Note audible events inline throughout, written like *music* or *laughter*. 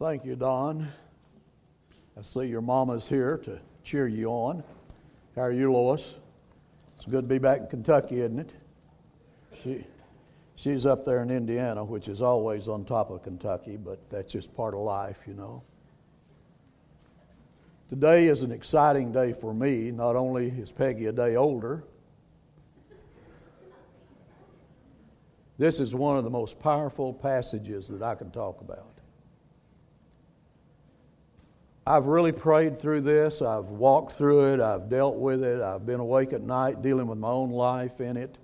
Thank you, Don. I see your mama's here to cheer you on. How are you, Lois? It's good to be back in Kentucky, isn't it? She, she's up there in Indiana, which is always on top of Kentucky, but that's just part of life, you know. Today is an exciting day for me. Not only is Peggy a day older, this is one of the most powerful passages that I can talk about. I've really prayed through this. I've walked through it. I've dealt with it. I've been awake at night dealing with my own life in it.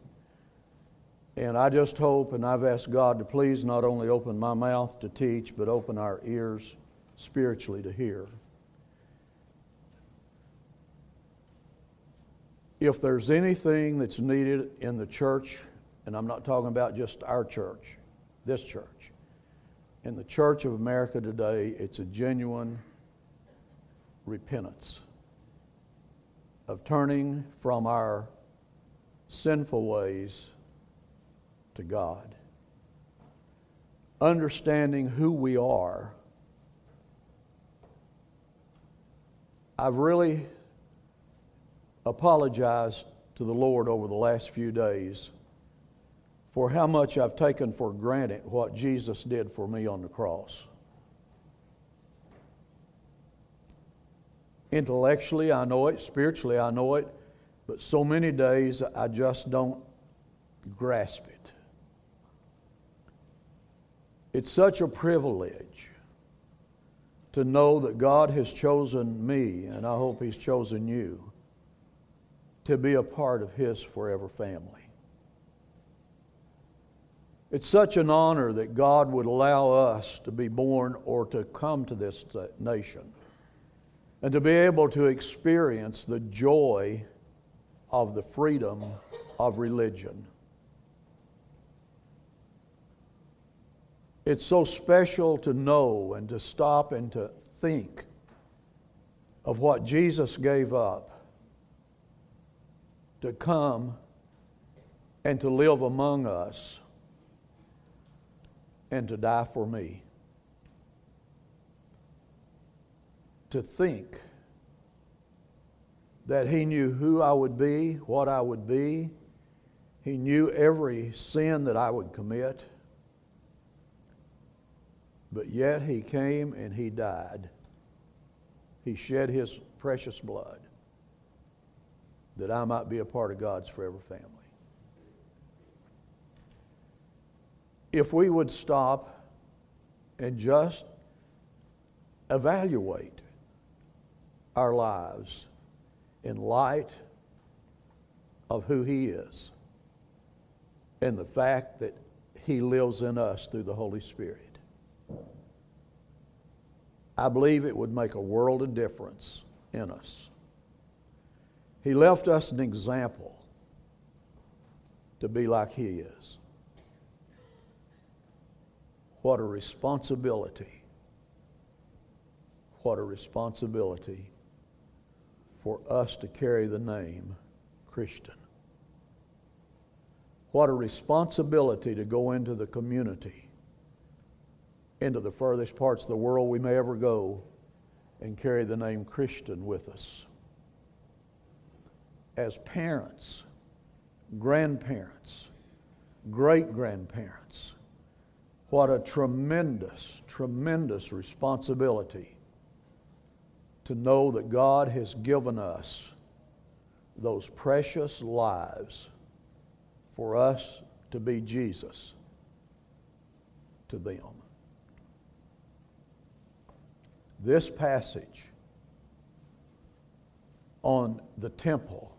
And I just hope and I've asked God to please not only open my mouth to teach, but open our ears spiritually to hear. If there's anything that's needed in the church, and I'm not talking about just our church, this church, in the church of America today, it's a genuine repentance, of turning from our sinful ways to God, understanding who we are. I've really apologized to the Lord over the last few days for how much I've taken for granted what Jesus did for me on the cross. Intellectually, I know it. Spiritually, I know it. But so many days, I just don't grasp it. It's such a privilege to know that God has chosen me, and I hope He's chosen you, to be a part of His forever family. It's such an honor that God would allow us to be born or to come to this nation and to be able to experience the joy of the freedom of religion. It's so special to know and to stop and to think of what Jesus gave up to come and to live among us and to die for me. To think that He knew who I would be, what I would be. He knew every sin that I would commit. But yet He came and He died. He shed His precious blood that I might be a part of God's forever family. If we would stop and just evaluate our lives in light of who He is and the fact that He lives in us through the Holy Spirit. I believe it would make a world of difference in us. He left us an example to be like He is. What a responsibility. What a responsibility for us to carry the name Christian. What a responsibility to go into the community, into the furthest parts of the world we may ever go, and carry the name Christian with us. As parents, grandparents, great grandparents, what a tremendous, tremendous responsibility to know that God has given us those precious lives for us to be Jesus to them. This passage on the temple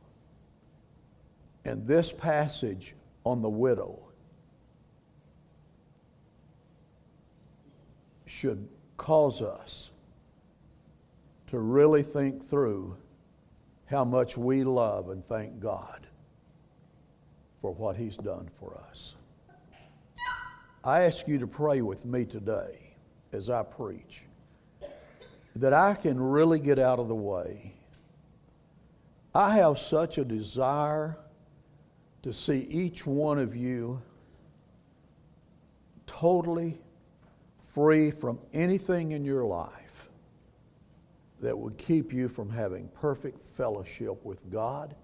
and this passage on the widow should cause us to really think through how much we love and thank God for what He's done for us. I ask you to pray with me today as I preach that I can really get out of the way. I have such a desire to see each one of you totally, free from anything in your life that would keep you from having perfect fellowship with God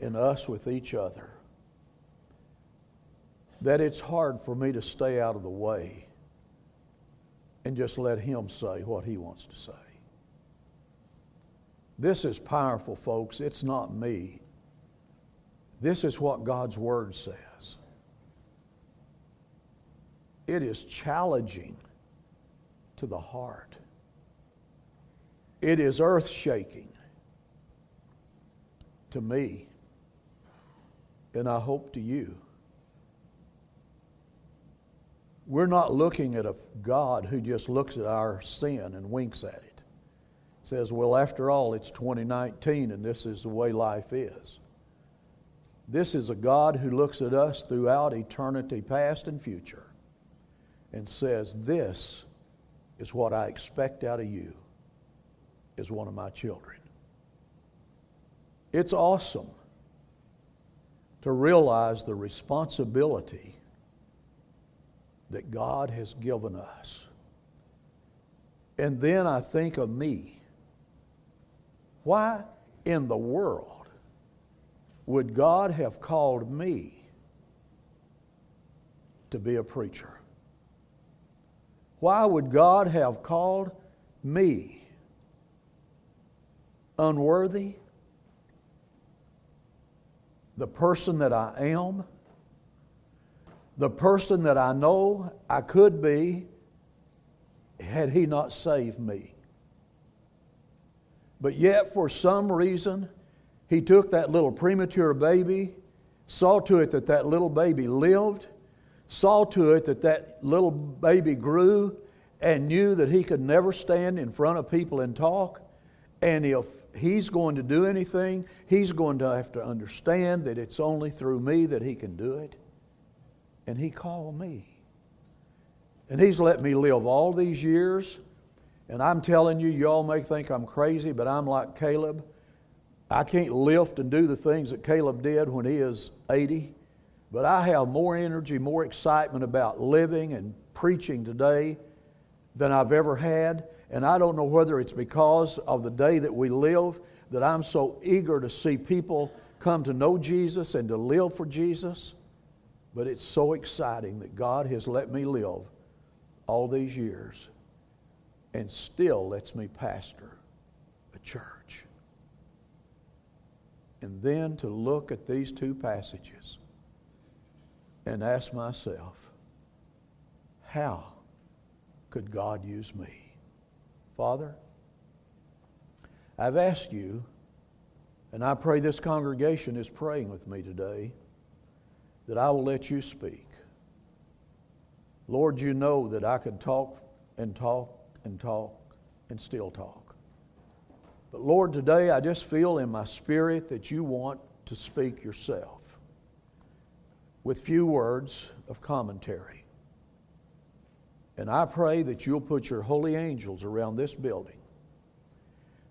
and us with each other. That it's hard for me to stay out of the way and just let Him say what He wants to say. This is powerful, folks. It's not me. This is what God's Word says. It is challenging to the heart. It is earth shaking to me, and I hope to you. We're not looking at a God who just looks at our sin and winks at it. Says, well, after all, it's 2019 and this is the way life is. This is a God who looks at us throughout eternity, past and future, and says, This is what I expect out of you as one of my children. It's awesome to realize the responsibility that God has given us. And then I think of me. Why in the world would God have called me to be a preacher? Why would God have called me unworthy? The person that I am? the person that I know I could be had He not saved me. But yet, for some reason, He took that little premature baby, saw to it that that little baby lived, saw to it that that little baby grew, and knew that He could never stand in front of people and talk. And if He's going to do anything, He's going to have to understand that it's only through me that He can do it and He called me. And He's let me live all these years. And I'm telling you, y'all may think I'm crazy, but I'm like Caleb. I can't lift and do the things that Caleb did when he is 80, but I have more energy, more excitement about living and preaching today than I've ever had. And I don't know whether it's because of the day that we live that I'm so eager to see people come to know Jesus and to live for Jesus. But it's so exciting that God has let me live all these years and still lets me pastor a church. And then to look at these two passages and ask myself, how could God use me? Father, I've asked you, and I pray this congregation is praying with me today that I will let you speak. Lord, you know that I could talk and talk and talk and still talk. But Lord, today I just feel in my spirit that you want to speak yourself with few words of commentary. And I pray that you'll put your holy angels around this building.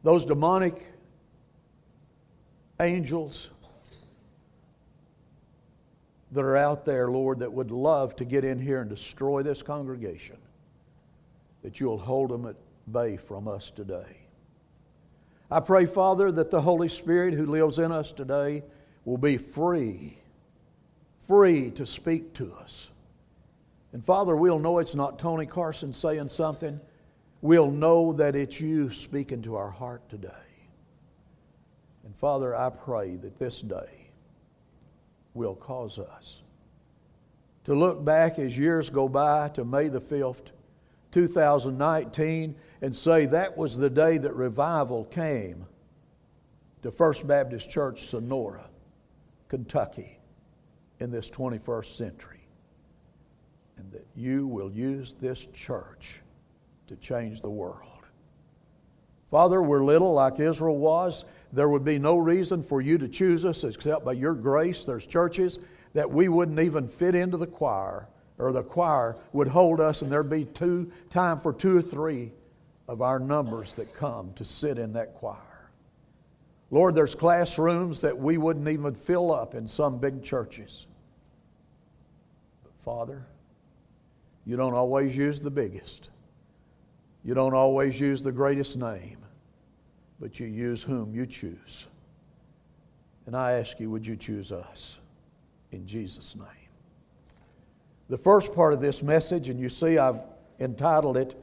Those demonic angels that are out there, Lord, that would love to get in here and destroy this congregation, that you'll hold them at bay from us today. I pray, Father, that the Holy Spirit who lives in us today will be free, free to speak to us. And Father, we'll know it's not Tony Carson saying something. We'll know that it's you speaking to our heart today. And Father, I pray that this day, will cause us. To look back as years go by to May the 5th, 2019, and say that was the day that revival came to First Baptist Church, Sonora, Kentucky, in this 21st century. And that you will use this church to change the world. Father, we're little like Israel was. There would be no reason for you to choose us except by your grace. There's churches that we wouldn't even fit into the choir, or the choir would hold us, and there'd be two time for two or three of our numbers that come to sit in that choir. Lord, there's classrooms that we wouldn't even fill up in some big churches. But Father, You don't always use the biggest. You don't always use the greatest name, but you use whom you choose. And I ask you, would you choose us in Jesus' name? The first part of this message, and you see I've entitled it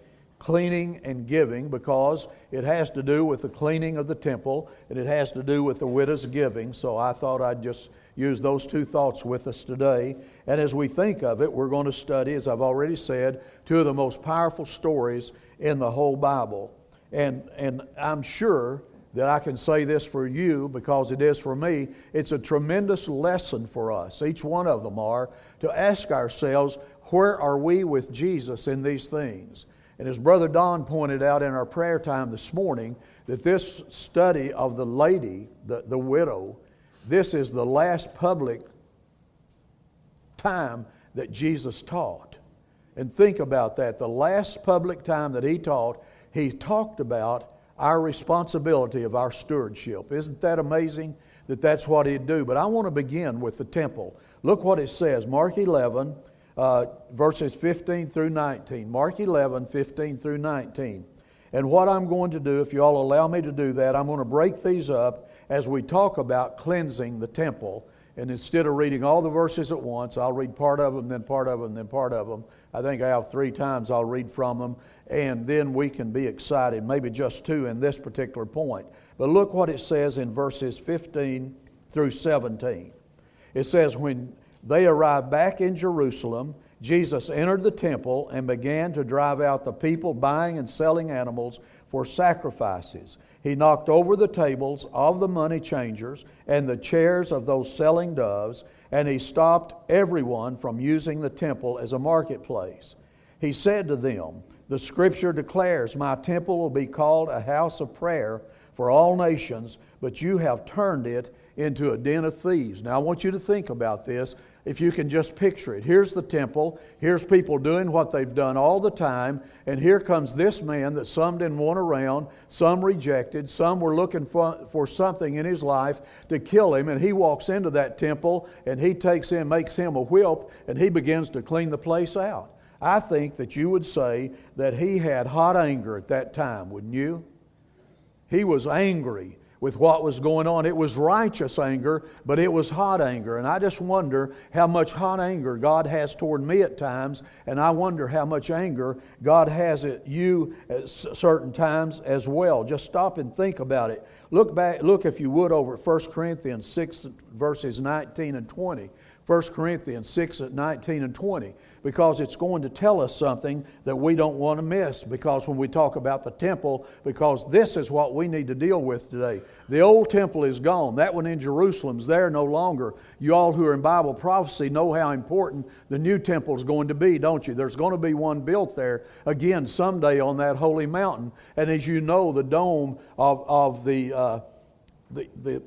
Cleaning and Giving because it has to do with the cleaning of the temple and it has to do with the widow's giving. So I thought I'd just use those two thoughts with us today. And as we think of it, we're going to study, as I've already said, two of the most powerful stories in the whole Bible. And, and I'm sure that I can say this for you because it is for me. It's a tremendous lesson for us, each one of them are, to ask ourselves, where are we with Jesus in these things? And as Brother Don pointed out in our prayer time this morning, that this study of the lady, the, the widow, this is the last public time that Jesus taught. And think about that. The last public time that he taught, he talked about our responsibility of our stewardship. Isn't that amazing that that's what he'd do? But I want to begin with the temple. Look what it says Mark 11, uh, verses 15 through 19. Mark 11, 15 through 19. And what I'm going to do, if you all allow me to do that, I'm going to break these up as we talk about cleansing the temple. And instead of reading all the verses at once, I'll read part of them, then part of them, then part of them. I think I have three times I'll read from them, and then we can be excited, maybe just two in this particular point. But look what it says in verses 15 through 17. It says, When they arrived back in Jerusalem, Jesus entered the temple and began to drive out the people buying and selling animals for sacrifices. He knocked over the tables of the money changers and the chairs of those selling doves, and he stopped everyone from using the temple as a marketplace. He said to them, The scripture declares, My temple will be called a house of prayer for all nations, but you have turned it into a den of thieves. Now, I want you to think about this if you can just picture it. Here's the temple. Here's people doing what they've done all the time. And here comes this man that some didn't want around, some rejected, some were looking for, for something in his life to kill him. And he walks into that temple and he takes him, makes him a whip, and he begins to clean the place out. I think that you would say that he had hot anger at that time, wouldn't you? He was angry with what was going on. It was righteous anger, but it was hot anger. And I just wonder how much hot anger God has toward me at times, and I wonder how much anger God has at you at certain times as well. Just stop and think about it. Look back, look if you would over at 1 Corinthians 6 verses 19 and 20. 1 Corinthians 6 at 19 and 20 because it's going to tell us something that we don't want to miss. Because when we talk about the temple, because this is what we need to deal with today. The old temple is gone. That one in Jerusalem's there no longer. You all who are in Bible prophecy know how important the new temple is going to be, don't you? There's going to be one built there again someday on that holy mountain. And as you know, the dome of, of the, uh, the, the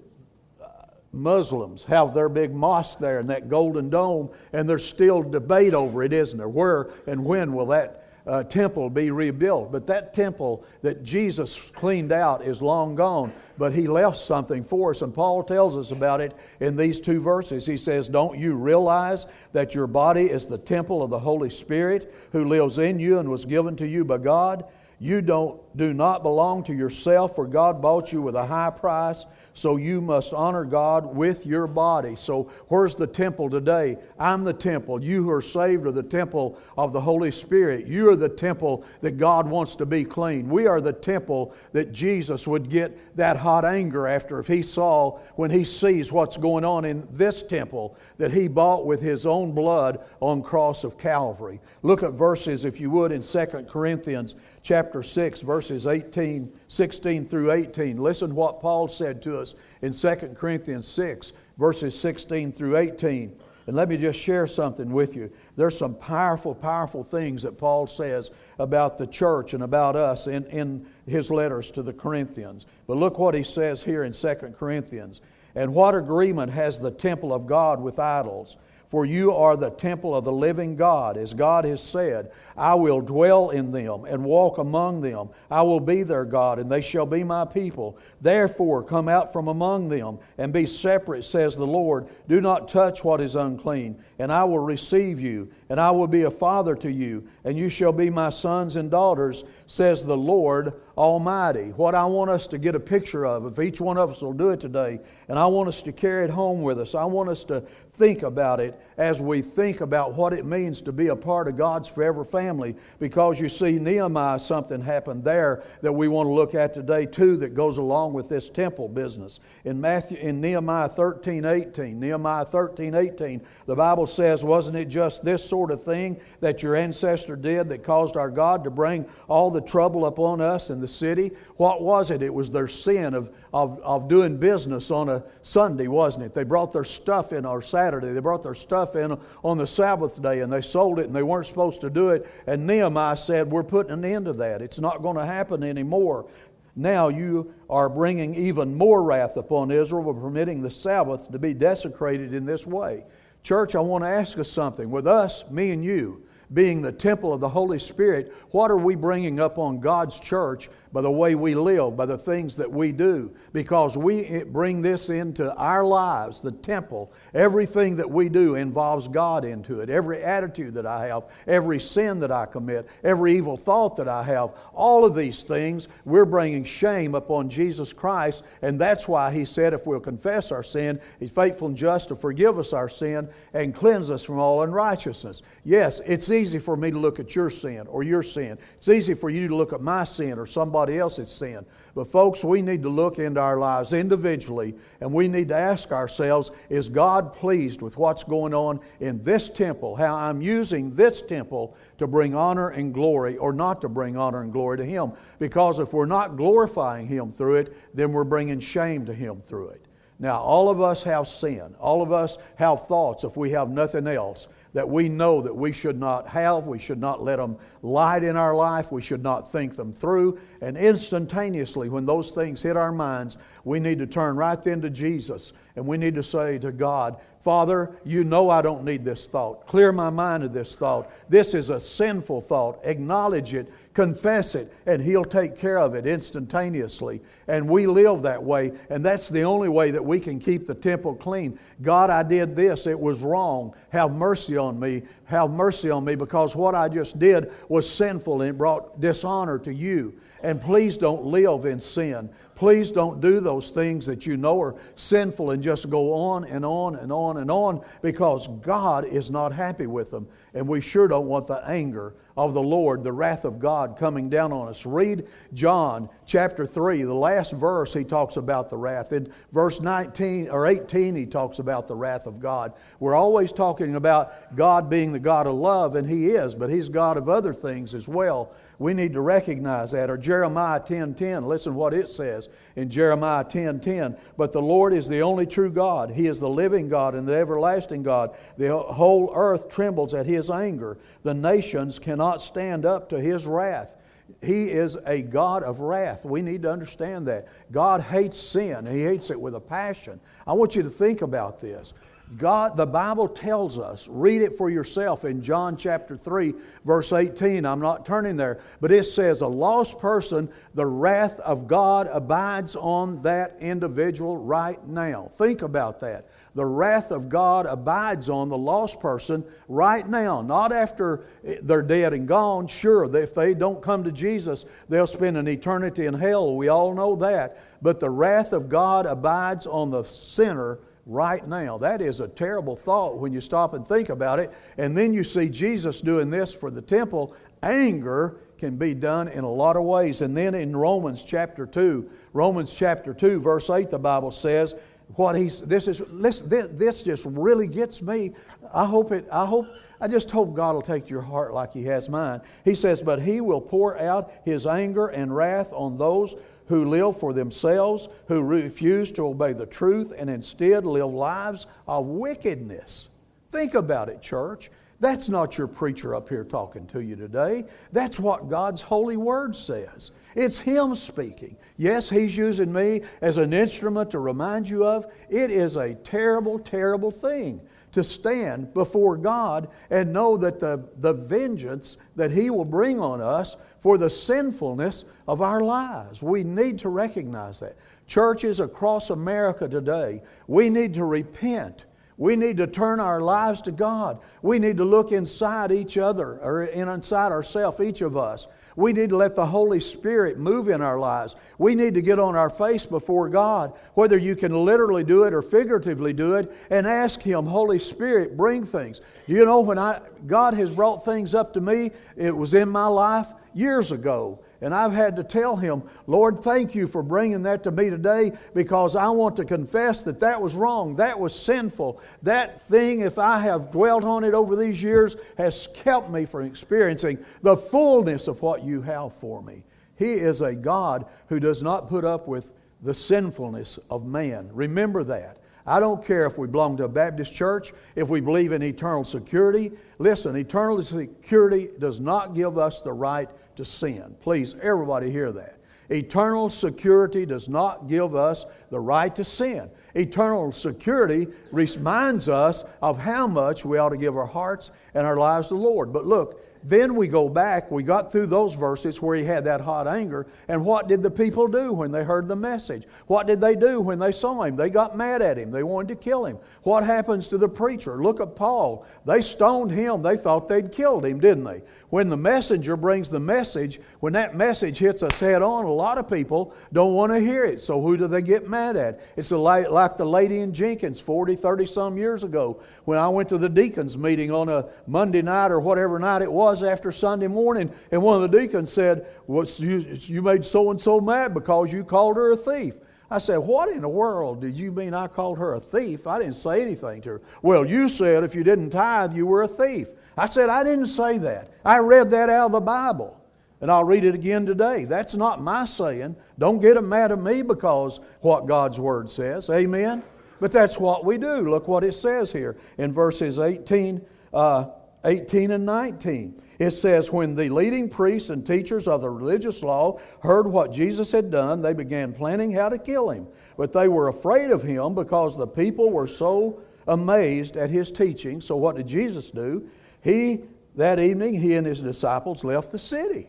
Muslims have their big mosque there and that golden dome, and there's still debate over it, isn't there? Where and when will that uh, temple be rebuilt? But that temple that Jesus cleaned out is long gone, but he left something for us, and Paul tells us about it in these two verses. He says, Don't you realize that your body is the temple of the Holy Spirit who lives in you and was given to you by God? You don't, do not belong to yourself, for God bought you with a high price. So you must honor God with your body. So where's the temple today? I'm the temple. You who are saved are the temple of the Holy Spirit. You are the temple that God wants to be clean. We are the temple that Jesus would get that hot anger after if he saw when he sees what's going on in this temple that he bought with his own blood on cross of Calvary. Look at verses if you would in 2 Corinthians chapter 6 verses 18 16 through 18. Listen what Paul said to us in 2 Corinthians 6, verses 16 through 18. And let me just share something with you. There's some powerful, powerful things that Paul says about the church and about us in, in his letters to the Corinthians. But look what he says here in 2 Corinthians. And what agreement has the temple of God with idols? For you are the temple of the living God. As God has said, I will dwell in them and walk among them. I will be their God, and they shall be my people. Therefore, come out from among them and be separate, says the Lord. Do not touch what is unclean, and I will receive you, and I will be a father to you, and you shall be my sons and daughters, says the Lord Almighty. What I want us to get a picture of, if each one of us will do it today, and I want us to carry it home with us, I want us to think about it as we think about what it means to be a part of God's forever family. Because you see, Nehemiah, something happened there that we want to look at today too that goes along with this temple business. In Matthew in Nehemiah 13, 18, Nehemiah 13, 18, the Bible says, Wasn't it just this sort of thing that your ancestor did that caused our God to bring all the trouble upon us in the city? What was it? It was their sin of, of, of doing business on a Sunday, wasn't it? They brought their stuff in on Saturday. They brought their stuff in on the Sabbath day and they sold it and they weren't supposed to do it. And Nehemiah said, We're putting an end to that. It's not going to happen anymore. Now you are bringing even more wrath upon Israel by permitting the Sabbath to be desecrated in this way. Church, I want to ask us something. With us, me and you, being the temple of the Holy Spirit, what are we bringing up on God's church by the way we live, by the things that we do, because we eh, bring this into our lives, the temple. Everything that we do involves God into it. Every attitude that I have, every sin that I commit, every evil thought that I have, all of these things, we're bringing shame upon Jesus Christ, and that's why He said, if we'll confess our sin, He's faithful and just to forgive us our sin and cleanse us from all unrighteousness. Yes, it's easy for me to look at your sin or your sin. It's easy for you to look at my sin or somebody somebody else's sin. But, folks, we need to look into our lives individually and we need to ask ourselves is God pleased with what's going on in this temple? How I'm using this temple to bring honor and glory or not to bring honor and glory to Him? Because if we're not glorifying Him through it, then we're bringing shame to Him through it. Now, all of us have sin. All of us have thoughts if we have nothing else that we know that we should not have. We should not let them light in our life. We should not think them through. And instantaneously, when those things hit our minds, we need to turn right then to Jesus and we need to say to God, Father, you know I don't need this thought. Clear my mind of this thought. This is a sinful thought. Acknowledge it, confess it, and He'll take care of it instantaneously. And we live that way, and that's the only way that we can keep the temple clean. God, I did this. It was wrong. Have mercy on me. Have mercy on me because what I just did was sinful and it brought dishonor to you. And please don't live in sin. Please don't do those things that you know are sinful and just go on and on and on and on because God is not happy with them. And we sure don't want the anger of the Lord, the wrath of God coming down on us. Read John chapter 3, the last verse, he talks about the wrath. In verse 19 or 18, he talks about the wrath of God. We're always talking about God being the God of love, and he is, but he's God of other things as well. We need to recognize that. Or Jeremiah 10:10, 10, 10, listen what it says in Jeremiah 10:10. 10, 10, but the Lord is the only true God. He is the living God and the everlasting God. The whole earth trembles at his anger. The nations cannot stand up to his wrath. He is a God of wrath. We need to understand that. God hates sin. He hates it with a passion. I want you to think about this. God, the Bible tells us, read it for yourself in John chapter 3, verse 18. I'm not turning there, but it says, A lost person, the wrath of God abides on that individual right now. Think about that. The wrath of God abides on the lost person right now, not after they're dead and gone. Sure, if they don't come to Jesus, they'll spend an eternity in hell. We all know that. But the wrath of God abides on the sinner right now. That is a terrible thought when you stop and think about it. And then you see Jesus doing this for the temple. Anger can be done in a lot of ways. And then in Romans chapter 2, Romans chapter 2, verse 8, the Bible says, what he's this is this, this just really gets me. I hope it I hope I just hope God will take your heart like he has mine. He says, But he will pour out his anger and wrath on those who live for themselves, who refuse to obey the truth, and instead live lives of wickedness. Think about it, church. That's not your preacher up here talking to you today. That's what God's holy word says. It's Him speaking. Yes, He's using me as an instrument to remind you of. It is a terrible, terrible thing to stand before God and know that the, the vengeance that He will bring on us for the sinfulness of our lives. We need to recognize that. Churches across America today, we need to repent. We need to turn our lives to God. We need to look inside each other or inside ourselves, each of us, we need to let the Holy Spirit move in our lives. We need to get on our face before God, whether you can literally do it or figuratively do it, and ask Him, Holy Spirit, bring things. You know, when I God has brought things up to me, it was in my life years ago. And I've had to tell him, Lord, thank you for bringing that to me today because I want to confess that that was wrong. That was sinful. That thing, if I have dwelt on it over these years, has kept me from experiencing the fullness of what you have for me. He is a God who does not put up with the sinfulness of man. Remember that. I don't care if we belong to a Baptist church, if we believe in eternal security. Listen, eternal security does not give us the right to sin. Please, everybody hear that. Eternal security does not give us the right to sin. Eternal security reminds us of how much we ought to give our hearts and our lives to the Lord. But look, then we go back, we got through those verses where he had that hot anger. And what did the people do when they heard the message? What did they do when they saw him? They got mad at him. They wanted to kill him. What happens to the preacher? Look at Paul. They stoned him. They thought they'd killed him, didn't they? When the messenger brings the message, when that message hits us head on, a lot of people don't want to hear it. So who do they get mad at? It's like the lady in Jenkins 40, 30 some years ago when I went to the deacons meeting on a Monday night or whatever night it was after Sunday morning, and one of the deacons said, well, you, you made so and so mad because you called her a thief. I said, What in the world did you mean I called her a thief? I didn't say anything to her. Well, you said if you didn't tithe, you were a thief. I said, I didn't say that. I read that out of the Bible. And I'll read it again today. That's not my saying. Don't get mad at me because what God's Word says. Amen? But that's what we do. Look what it says here in verses 18, uh, 18 and 19. It says, When the leading priests and teachers of the religious law heard what Jesus had done, they began planning how to kill him. But they were afraid of him because the people were so amazed at his teaching. So, what did Jesus do? He, that evening, he and his disciples left the city.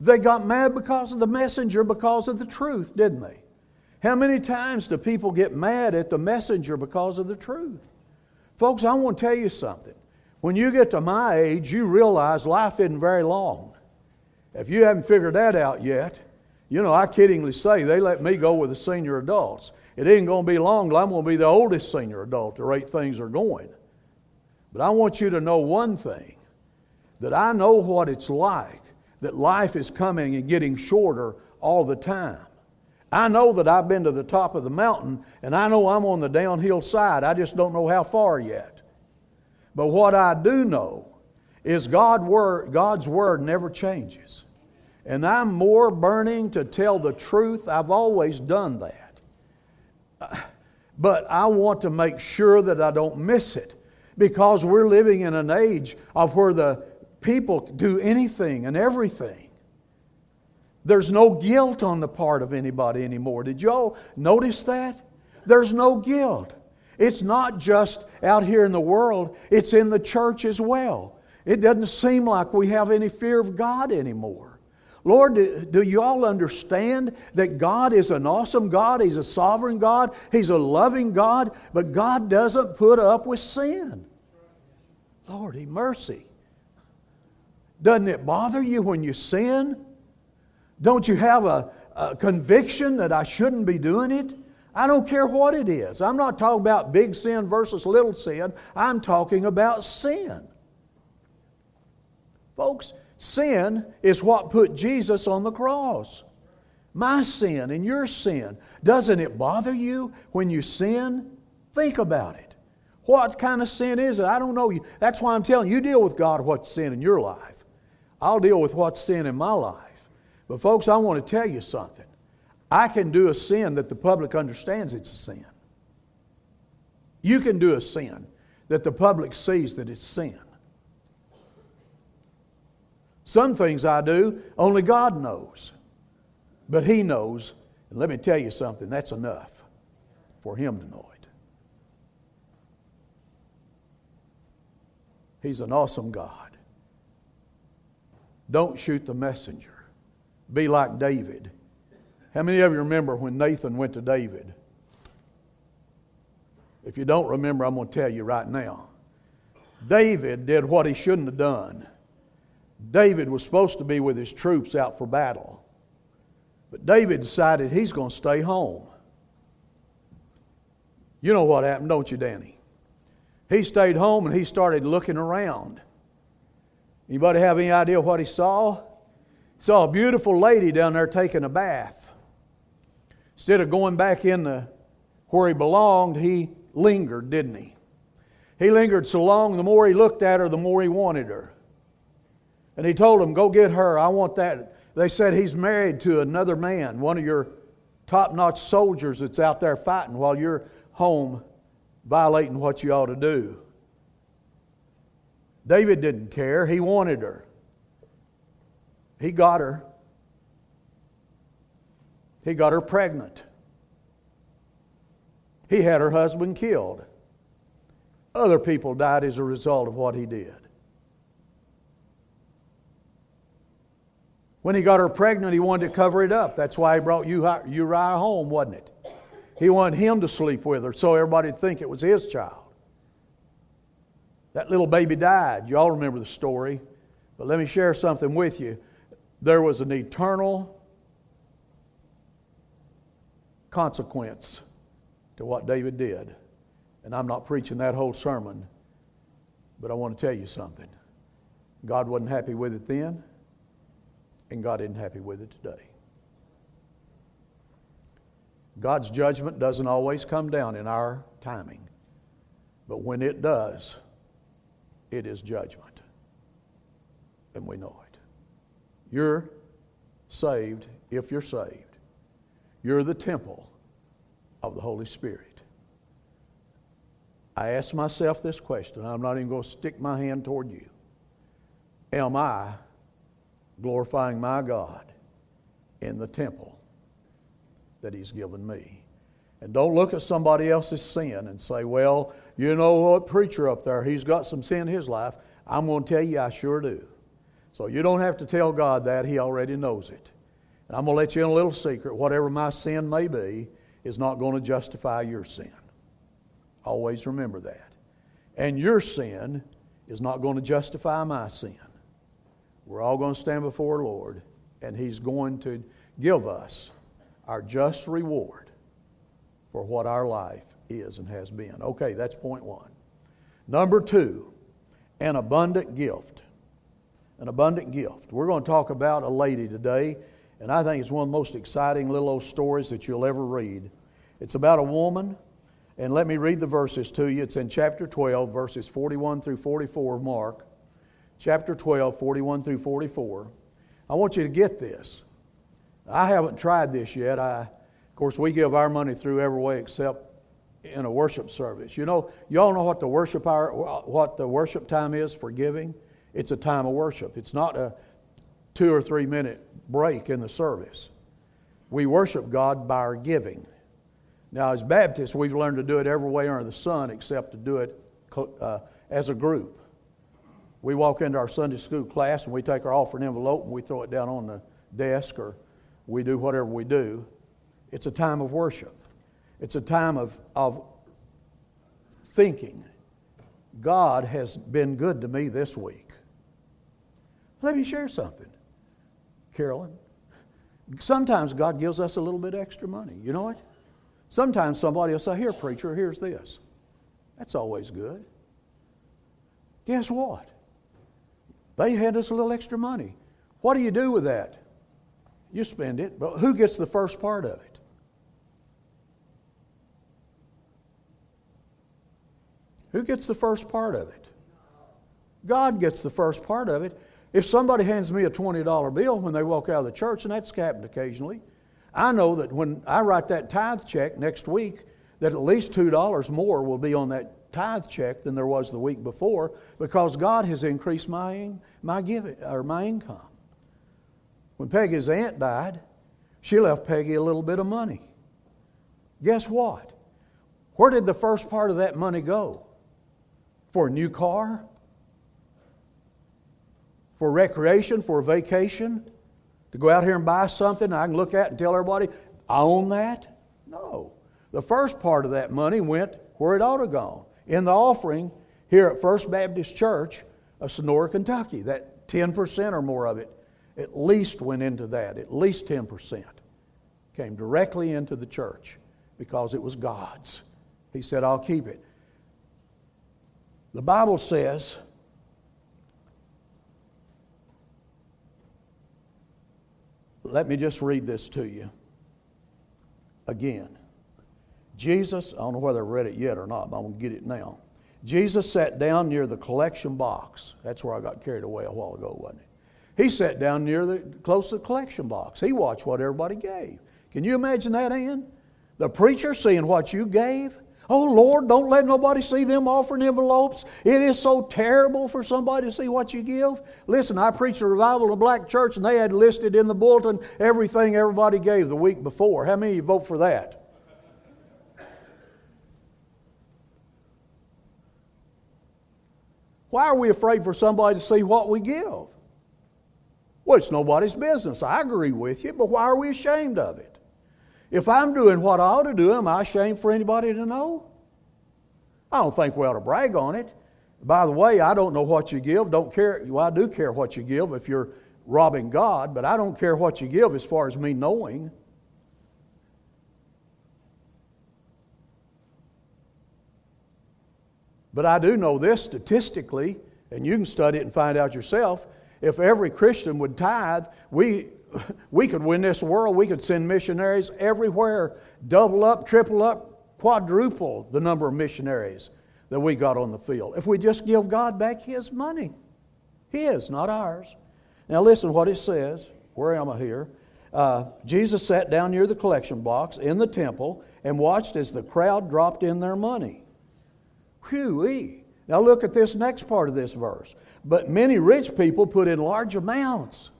They got mad because of the messenger, because of the truth, didn't they? How many times do people get mad at the messenger because of the truth? Folks, I want to tell you something. When you get to my age, you realize life isn't very long. If you haven't figured that out yet, you know, I kiddingly say they let me go with the senior adults. It ain't going to be long I'm going to be the oldest senior adult, the rate things are going. But I want you to know one thing that I know what it's like that life is coming and getting shorter all the time. I know that I've been to the top of the mountain and I know I'm on the downhill side. I just don't know how far yet. But what I do know is God word, God's word never changes. And I'm more burning to tell the truth. I've always done that. *sighs* But I want to make sure that I don't miss it because we're living in an age of where the people do anything and everything. There's no guilt on the part of anybody anymore. Did y'all notice that? There's no guilt. It's not just out here in the world, it's in the church as well. It doesn't seem like we have any fear of God anymore. Lord, do, do, you all understand that God is an awesome God? He's a sovereign God. He's a loving God, but God doesn't put up with sin. Lordy, mercy. Doesn't it bother you when you sin? Don't you have a, a conviction that I shouldn't be doing it? I don't care what it is. I'm not talking about big sin versus little sin. I'm talking about sin. Folks, Sin is what put Jesus on the cross. My sin and your sin. Doesn't it bother you when you sin? Think about it. What kind of sin is it? I don't know. You. That's why I'm telling you, you deal with God what's sin in your life. I'll deal with what's sin in my life. But, folks, I want to tell you something. I can do a sin that the public understands it's a sin. You can do a sin that the public sees that it's sin. Some things I do, only God knows. But He knows. And let me tell you something, that's enough for Him to know it. He's an awesome God. Don't shoot the messenger. Be like David. How many of you remember when Nathan went to David? If you don't remember, I'm going to tell you right now. David did what he shouldn't have done. David was supposed to be with his troops out for battle. But David decided he's going to stay home. You know what happened, don't you, Danny? He stayed home and he started looking around. Anybody have any idea what he saw? He saw a beautiful lady down there taking a bath. Instead of going back in the where he belonged, he lingered, didn't he? He lingered so long, the more he looked at her, the more he wanted her. And he told him, Go get her. I want that. They said he's married to another man, one of your top notch soldiers that's out there fighting while you're home violating what you ought to do. David didn't care. He wanted her. He got her. He got her pregnant. He had her husband killed. Other people died as a result of what he did. When he got her pregnant, he wanted to cover it up. That's why he brought Uriah home, wasn't it? He wanted him to sleep with her so everybody would think it was his child. That little baby died. You all remember the story. But let me share something with you. There was an eternal consequence to what David did. And I'm not preaching that whole sermon, but I want to tell you something. God wasn't happy with it then, and God isn't happy with it today. God's judgment doesn't always come down in our timing, but when it does, it is judgment. And we know it. You're saved if you're saved. You're the temple of the Holy Spirit. I ask myself this question. I'm not even going to stick my hand toward you. Am I glorifying my God in the temple that He's given me? And don't look at somebody else's sin and say, well, you know what, preacher up there, he's got some sin in his life. I'm going to tell you, I sure do. So you don't have to tell God that, He already knows it. And I'm going to let you in a little secret. Whatever my sin may be, is not going to justify your sin. Always remember that. And your sin is not going to justify my sin. We're all going to stand before the Lord, and He's going to give us our just reward for what our life is and has been. Okay, that's point one. Number two, an abundant gift. An abundant gift. We're going to talk about a lady today, and I think it's one of the most exciting little old stories that you'll ever read. It's about a woman, and let me read the verses to you. It's in chapter 12, verses 41 through 44 of Mark. Chapter 12, 41 through 44. I want you to get this. I haven't tried this yet. I, of course, we give our money through every way except in a worship service. You know, y'all know what the worship hour, what the worship time is for giving. It's a time of worship. It's not a two or three minute break in the service. We worship God by our giving. Now, as Baptists, we've learned to do it every way under the sun except to do it uh, as a group. We walk into our Sunday school class and we take our offering envelope and we throw it down on the desk or we do whatever we do. It's a time of worship. It's a time of, of thinking. God has been good to me this week. Let me share something, Carolyn. Sometimes God gives us a little bit extra money. You know what? Sometimes somebody will say, Here, preacher, here's this. That's always good. Guess what? They hand us a little extra money. What do you do with that? You spend it, but who gets the first part of it? Who gets the first part of it? God gets the first part of it. If somebody hands me a $20 bill when they walk out of the church, and that's happened occasionally, I know that when I write that tithe check next week, that at least $2 more will be on that tithe check than there was the week before because God has increased my, my giving or my income. When Peggy's aunt died, she left Peggy a little bit of money. Guess what? Where did the first part of that money go? For a new car? for recreation, for a vacation, to go out here and buy something I can look at and tell everybody, I own that? No. The first part of that money went where it ought to go. In the offering here at First Baptist Church of Sonora, Kentucky, that 10% or more of it at least went into that. At least 10% came directly into the church because it was God's. He said, I'll keep it. The Bible says, let me just read this to you again. Jesus, I don't know whether I read it yet or not, but I'm going to get it now. Jesus sat down near the collection box. That's where I got carried away a while ago, wasn't it? He sat down near the close to the collection box. He watched what everybody gave. Can you imagine that, Ann? The preacher seeing what you gave. Oh Lord, don't let nobody see them offering envelopes. It is so terrible for somebody to see what you give. Listen, I preached a revival in a black church and they had listed in the bulletin everything everybody gave the week before. How many of you vote for that? Why are we afraid for somebody to see what we give? Well, it's nobody's business. I agree with you, but why are we ashamed of it? If I'm doing what I ought to do, am I ashamed for anybody to know? I don't think we ought to brag on it. By the way, I don't know what you give. Don't care. Well, I do care what you give if you're robbing God, but I don't care what you give as far as me knowing. But I do know this statistically, and you can study it and find out yourself. If every Christian would tithe, we *laughs* we could win this world. We could send missionaries everywhere, double up, triple up, quadruple the number of missionaries that we got on the field. If we just give God back His money, His, not ours. Now, listen what it says. Where am I here? Uh, Jesus sat down near the collection box in the temple and watched as the crowd dropped in their money. Whew! Now, look at this next part of this verse. But many rich people put in large amounts.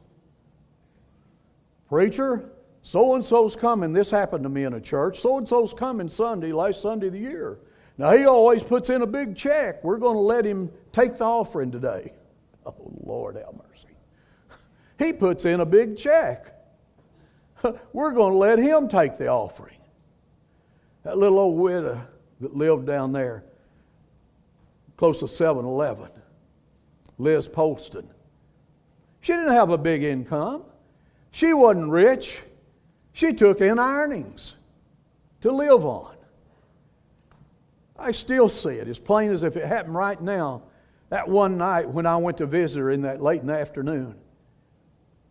Preacher, so and so's coming. This happened to me in a church. So and so's coming Sunday, last Sunday of the year. Now, he always puts in a big check. We're going to let him take the offering today. Oh, Lord have mercy. *laughs* He puts in a big check. *laughs* We're going to let him take the offering. That little old widow that lived down there, close to 7 Eleven, Liz Polston, she didn't have a big income. She wasn't rich. She took in earnings to live on. I still see it as plain as if it happened right now. That one night when I went to visit her in that late in the afternoon.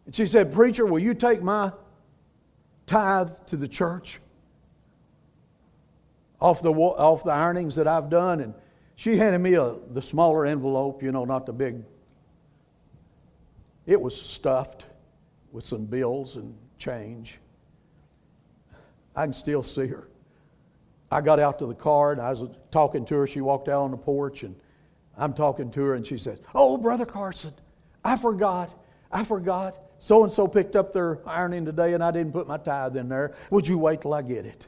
And she said, Preacher, will you take my tithe to the church? Off the, off the earnings that I've done. And she handed me a, the smaller envelope, you know, not the big. It was stuffed with some bills and change. I can still see her. I got out to the car and I was talking to her. She walked out on the porch and I'm talking to her and she says, Oh, Brother Carson, I forgot. I forgot. So and so picked up their ironing today and I didn't put my tithe in there. Would you wait till I get it?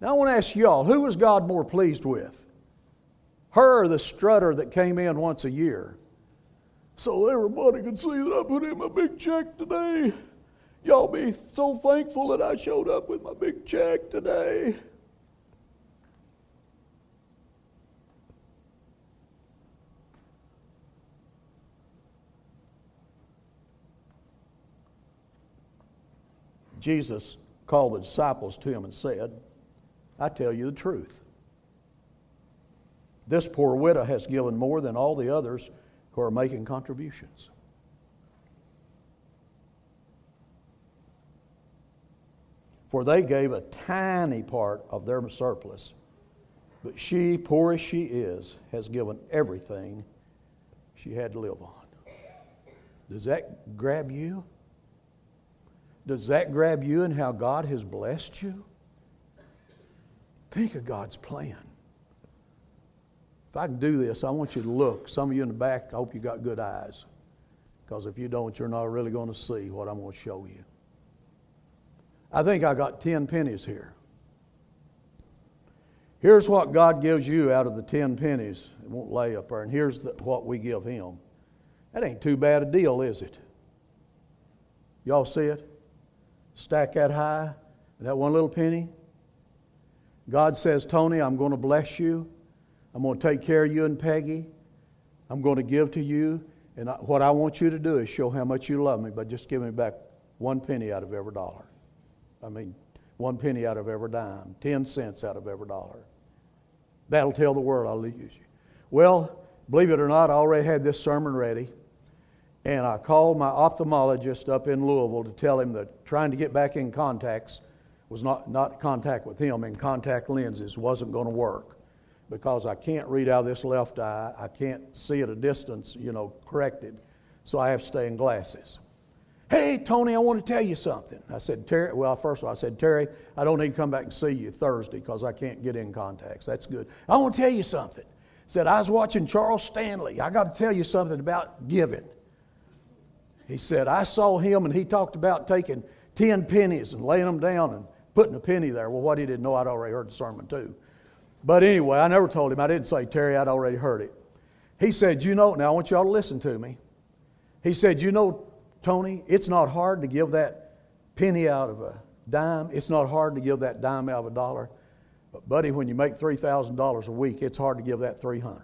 Now I want to ask y'all, who was God more pleased with? Her the strutter that came in once a year? so everybody can see that I put in my big check today. Y'all be so thankful that I showed up with my big check today. Jesus called the disciples to him and said, I tell you the truth. This poor widow has given more than all the others who are making contributions. For they gave a tiny part of their surplus, but she, poor as she is, has given everything she had to live on. Does that grab you? Does that grab you and how God has blessed you? Think of God's plan. If I can do this, I want you to look. Some of you in the back, I hope you got good eyes. Because if you don't, you're not really going to see what I'm going to show you. I think I got 10 pennies here. Here's what God gives you out of the 10 pennies. It won't lay up there. And here's the, what we give Him. That ain't too bad a deal, is it? Y'all see it? Stack that high, that one little penny. God says, Tony, I'm going to bless you. I'm going to take care of you and Peggy. I'm going to give to you. And what I want you to do is show how much you love me by just giving me back one penny out of every dollar. I mean, one penny out of every dime, 10 cents out of every dollar. That'll tell the world I'll use you. Well, believe it or not, I already had this sermon ready. And I called my ophthalmologist up in Louisville to tell him that trying to get back in contacts was not, not contact with him in contact lenses wasn't going to work because I can't read out of this left eye. I can't see at a distance, you know, corrected. So I have to stay in glasses. Hey, Tony, I want to tell you something. I said, Terry, well, first of all, I said, Terry, I don't need to come back and see you Thursday because I can't get in contacts. That's good. I want to tell you something. Said, I was watching Charles Stanley. I got to tell you something about giving. He said, I saw him and he talked about taking 10 pennies and laying them down and putting a penny there. Well, what he didn't know, I'd already heard the sermon too. But anyway, I never told him. I didn't say, Terry, I'd already heard it. He said, You know, now I want y'all to listen to me. He said, You know, Tony, it's not hard to give that penny out of a dime. It's not hard to give that dime out of a dollar. But, buddy, when you make $3,000 a week, it's hard to give that 300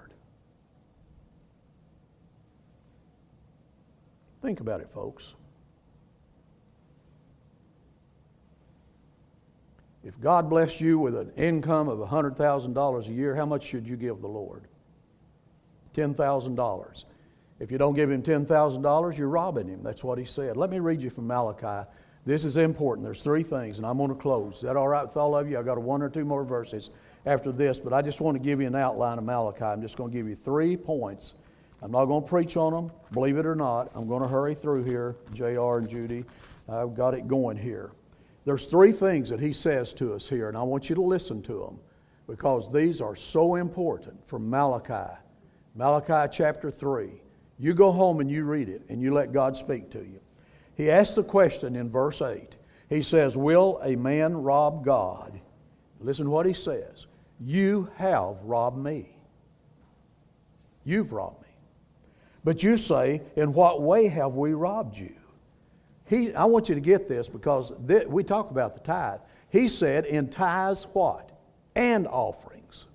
Think about it, folks. If God blessed you with an income of $100,000 a year, how much should you give the Lord? $10,000. If you don't give him $10,000, you're robbing him. That's what he said. Let me read you from Malachi. This is important. There's three things, and I'm going to close. Is that all right with all of you? I've got one or two more verses after this, but I just want to give you an outline of Malachi. I'm just going to give you three points. I'm not going to preach on them, believe it or not. I'm going to hurry through here, JR and Judy. I've got it going here. There's three things that he says to us here, and I want you to listen to them because these are so important from Malachi. Malachi chapter 3. You go home and you read it and you let God speak to you. He asks the question in verse 8. He says, Will a man rob God? Listen to what he says. You have robbed me. You've robbed me. But you say, In what way have we robbed you? He, I want you to get this because th- we talk about the tithe. He said, in tithes, what? And offerings.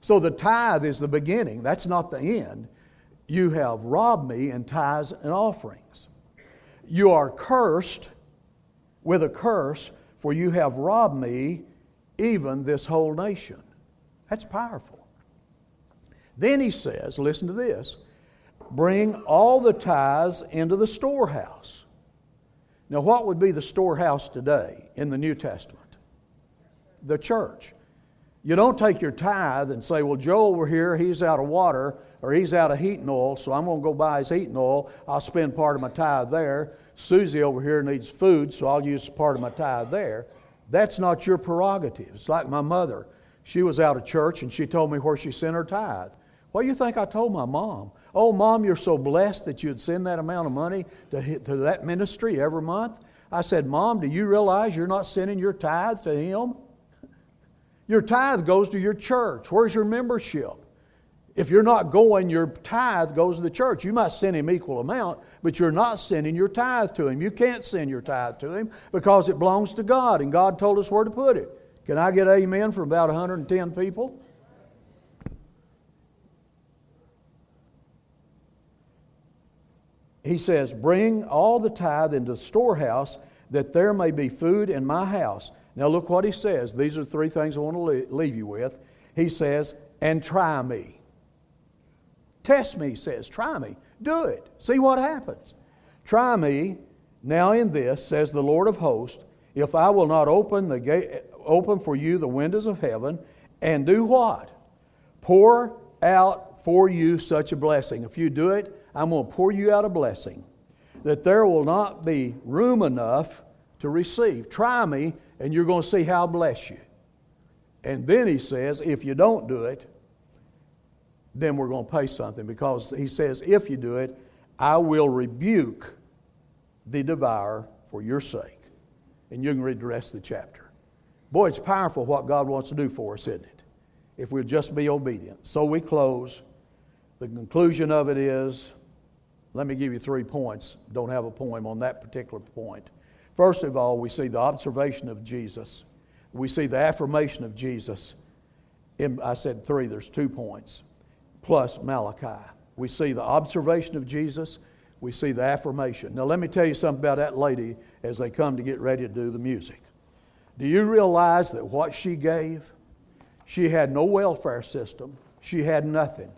So the tithe is the beginning, that's not the end. You have robbed me in tithes and offerings. You are cursed with a curse, for you have robbed me, even this whole nation. That's powerful. Then he says, listen to this bring all the tithes into the storehouse now, what would be the storehouse today in the New Testament? The church. You don't take your tithe and say, well, Joe over here, he's out of water or he's out of heating oil, so I'm going to go buy his heating oil. I'll spend part of my tithe there. Susie over here needs food, so I'll use part of my tithe there. That's not your prerogative. It's like my mother. She was out of church and she told me where she sent her tithe. What do you think I told my mom? Oh, mom, you're so blessed that you'd send that amount of money to, to that ministry every month. I said, Mom, do you realize you're not sending your tithe to him? Your tithe goes to your church. Where's your membership? If you're not going, your tithe goes to the church. You might send him equal amount, but you're not sending your tithe to him. You can't send your tithe to him because it belongs to God, and God told us where to put it. Can I get amen from about 110 people? He says, Bring all the tithe into the storehouse, that there may be food in my house. Now, look what he says. These are three things I want to leave you with. He says, And try me. Test me, he says. Try me. Do it. See what happens. Try me now in this, says the Lord of hosts, if I will not open the gate, open for you the windows of heaven, and do what? Pour out for you such a blessing. If you do it, I'm going to pour you out a blessing that there will not be room enough to receive. Try me, and you're going to see how I bless you. And then he says, if you don't do it, then we're going to pay something because he says, if you do it, I will rebuke the devourer for your sake. And you can read the rest of the chapter. Boy, it's powerful what God wants to do for us, isn't it? If we'll just be obedient. So we close. The conclusion of it is Let me give you three points. Don't have a poem on that particular point. First of all, we see the observation of Jesus. We see the affirmation of Jesus. In, I said three, there's two points, plus Malachi. We see the observation of Jesus, we see the affirmation. Now, let me tell you something about that lady as they come to get ready to do the music. Do you realize that what she gave? She had no welfare system, she had nothing.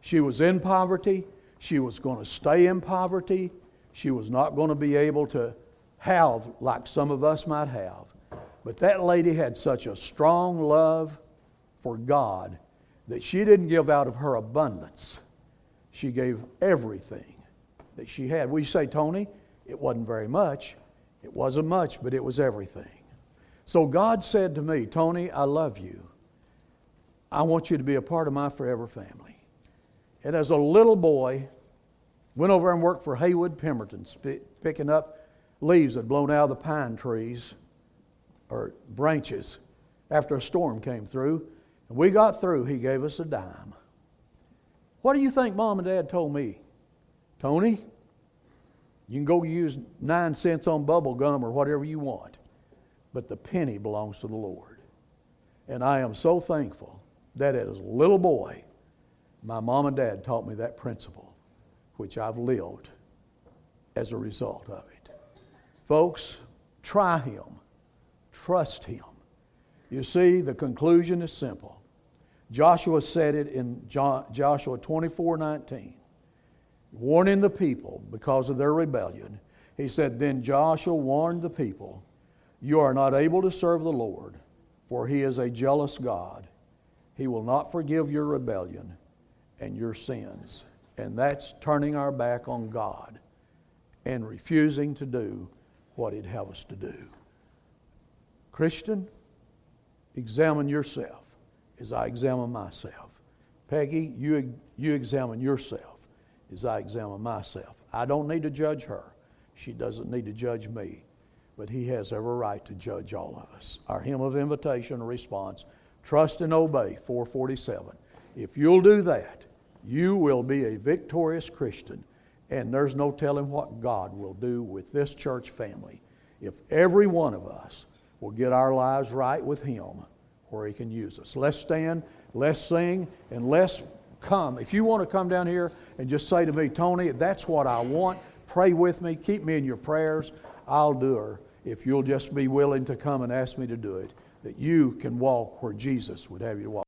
She was in poverty, she was going to stay in poverty, she was not going to be able to have like some of us might have. But that lady had such a strong love for God that she didn't give out of her abundance. She gave everything that she had. We say, Tony, it wasn't very much. It wasn't much, but it was everything. So God said to me, Tony, I love you. I want you to be a part of my forever family. And as a little boy, went over and worked for Haywood Pemberton, picking up leaves that blown out of the pine trees or branches after a storm came through. And we got through, he gave us a dime. What do you think mom and dad told me? Tony, you can go use nine cents on bubble gum or whatever you want, but the penny belongs to the Lord. And I am so thankful that as a little boy, my mom and dad taught me that principle, which I've lived as a result of it. Folks, try Him, trust Him. You see, the conclusion is simple. Joshua said it in Joshua 24 19 warning the people because of their rebellion. He said, Then Joshua warned the people, You are not able to serve the Lord, for he is a jealous God. He will not forgive your rebellion and your sins. And that's turning our back on God and refusing to do what He'd have us to do. Christian, examine yourself as I examine myself. Peggy, you, you examine yourself as I examine myself. I don't need to judge her. She doesn't need to judge me. But He has every right to judge all of us. Our hymn of invitation response trust and obey, 447. If you'll do that, you will be a victorious Christian. And there's no telling what God will do with this church family if every one of us will get our lives right with Him where He can use us. Let's stand, let's sing, and let's come. If you want to come down here and just say to me, Tony, that's what I want, pray with me, keep me in your prayers, I'll do her. If you'll just be willing to come and ask me to do it, that you can walk where Jesus would have you to walk.